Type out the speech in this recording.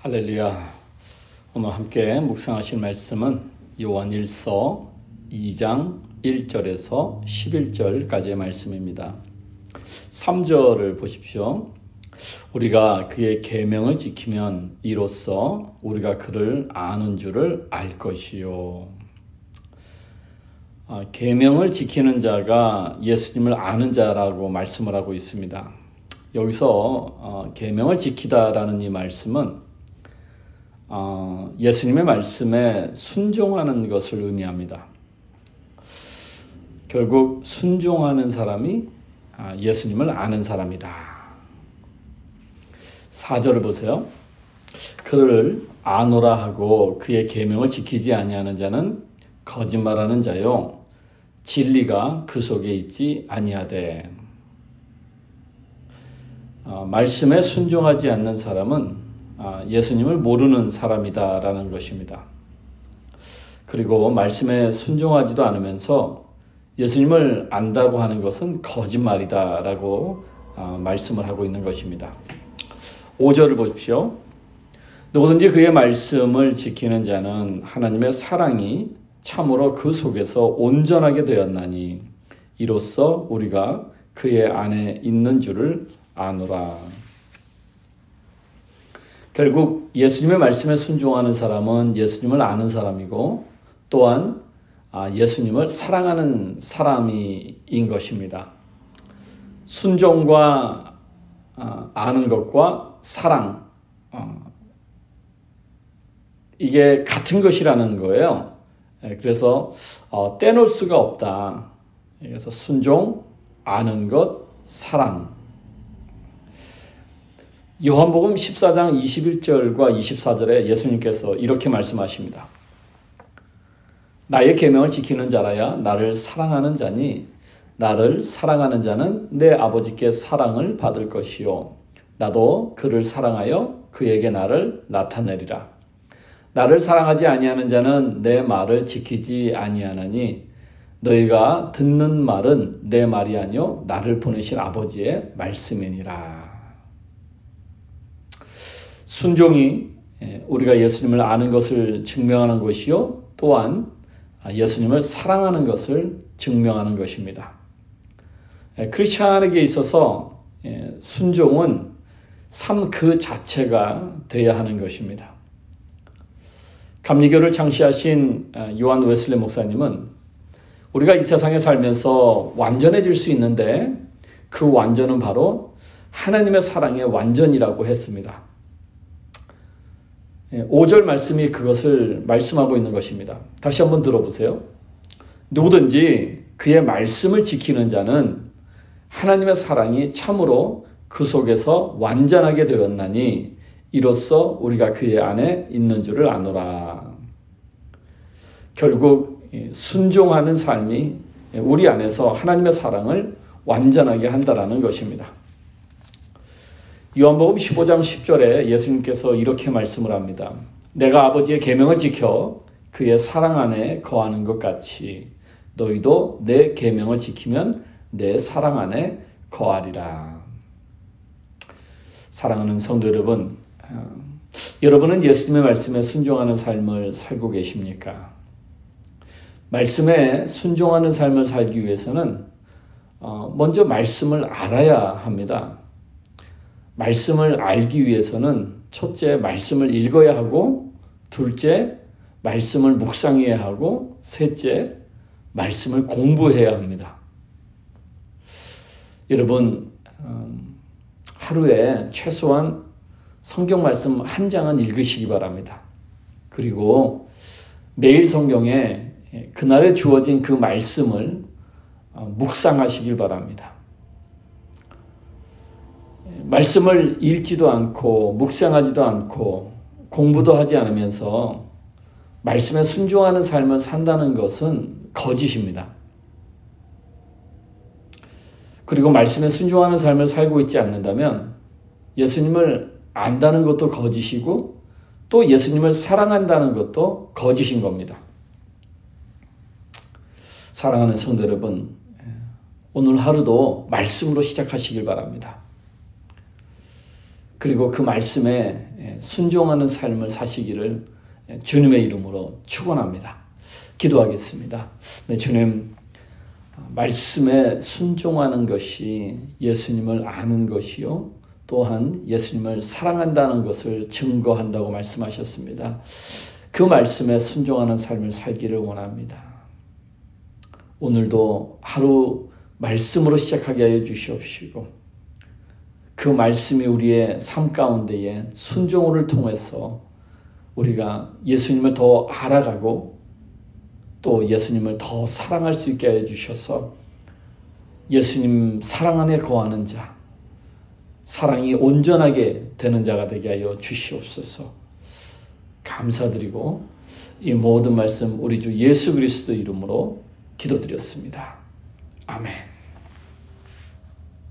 할렐루야. 오늘 함께 묵상하실 말씀은 요한 1서 2장 1절에서 11절까지의 말씀입니다. 3절을 보십시오. 우리가 그의 계명을 지키면 이로써 우리가 그를 아는 줄을 알 것이요. 아, 계명을 지키는 자가 예수님을 아는 자라고 말씀을 하고 있습니다. 여기서 어, 계명을 지키다라는 이 말씀은 어, 예수님의 말씀에 순종하는 것을 의미합니다. 결국 순종하는 사람이 아, 예수님을 아는 사람이다. 4절을 보세요. 그를 아노라 하고 그의 계명을 지키지 아니하는 자는 거짓말하는 자요 진리가 그 속에 있지 아니하되 어, 말씀에 순종하지 않는 사람은 아, 예수님을 모르는 사람이다라는 것입니다. 그리고 말씀에 순종하지도 않으면서 예수님을 안다고 하는 것은 거짓말이다라고 아, 말씀을 하고 있는 것입니다. 5절을 보십시오. 누구든지 그의 말씀을 지키는 자는 하나님의 사랑이 참으로 그 속에서 온전하게 되었나니 이로써 우리가 그의 안에 있는 줄을 아노라. 결국 예수님의 말씀에 순종하는 사람은 예수님을 아는 사람이고 또한 아, 예수님을 사랑하는 사람인 것입니다. 순종과 아, 아는 것과 사랑 어, 이게 같은 것이라는 거예요. 예, 그래서 어, 떼놓을 수가 없다. 그래서 순종, 아는 것, 사랑 요한복음 14장 21절과 24절에 예수님께서 이렇게 말씀하십니다. 나의 계명을 지키는 자라야 나를 사랑하는 자니 나를 사랑하는 자는 내 아버지께 사랑을 받을 것이요 나도 그를 사랑하여 그에게 나를 나타내리라. 나를 사랑하지 아니하는 자는 내 말을 지키지 아니하나니 너희가 듣는 말은 내 말이 아니요 나를 보내신 아버지의 말씀이니라. 순종이 예, 우리가 예수님을 아는 것을 증명하는 것이요. 또한 예수님을 사랑하는 것을 증명하는 것입니다. 예, 크리스천에게 있어서 예, 순종은 삶 그 자체가 되어야 하는 것입니다. 감리교를 창시하신 아, 요한 웨슬레 목사님은 우리가 이 세상에 살면서 완전해질 수 있는데 그 완전은 바로 하나님의 사랑의 완전이라고 했습니다. 5절 예, 말씀이 그것을 말씀하고 있는 것입니다. 다시 한번 들어보세요. 누구든지 그의 말씀을 지키는 자는 하나님의 사랑이 참으로 그 속에서 완전하게 되었나니 이로써 우리가 그의 안에 있는 줄을 아노라. 결국 순종하는 삶이 우리 안에서 하나님의 사랑을 완전하게 한다라는 것입니다. 요한복음 15장 10절에 예수님께서 이렇게 말씀을 합니다. 내가 아버지의 계명을 지켜 그의 사랑 안에 거하는 것 같이 너희도 내 계명을 지키면 내 사랑 안에 거하리라. 사랑하는 성도 여러분, 어, 여러분은 예수님의 말씀에 순종하는 삶을 살고 계십니까? 말씀에 순종하는 삶을 살기 위해서는 어, 먼저 말씀을 알아야 합니다. 말씀을 알기 위해서는 첫째, 말씀을 읽어야 하고, 둘째, 말씀을 묵상해야 하고, 셋째, 말씀을 공부해야 합니다. 여러분, 음, 하루에 최소한 성경 말씀 한 장은 읽으시기 바랍니다. 그리고 매일 성경에 그날에 주어진 그 말씀을 어, 묵상하시길 바랍니다. 말씀을 읽지도 않고 묵상하지도 않고 공부도 하지 않으면서 말씀에 순종하는 삶을 산다는 것은 거짓입니다. 그리고 말씀에 순종하는 삶을 살고 있지 않는다면 예수님을 안다는 것도 거짓이고 또 예수님을 사랑한다는 것도 거짓인 겁니다. 사랑하는 성도 여러분, 오늘 하루도 말씀으로 시작하시길 바랍니다. 그리고 그 말씀에 순종하는 삶을 사시기를 주님의 이름으로 축원합니다. 기도하겠습니다. 네, 주님 말씀에 순종하는 것이 예수님을 아는 것이요. 또한 예수님을 사랑한다는 것을 증거한다고 말씀하셨습니다. 그 말씀에 순종하는 삶을 살기를 원합니다. 오늘도 하루 말씀으로 시작하게 하여 주시옵시고 그 말씀이 우리의 삶 가운데에 순종을 통해서 우리가 예수님을 더 알아가고 또 예수님을 더 사랑할 수 있게 해 주셔서 예수님 사랑 안에 거하는 자, 사랑이 온전하게 되는 자가 되게 하여 주시옵소서. 감사드리고 이 모든 말씀 우리 주 예수 그리스도 이름으로 기도드렸습니다. 아멘.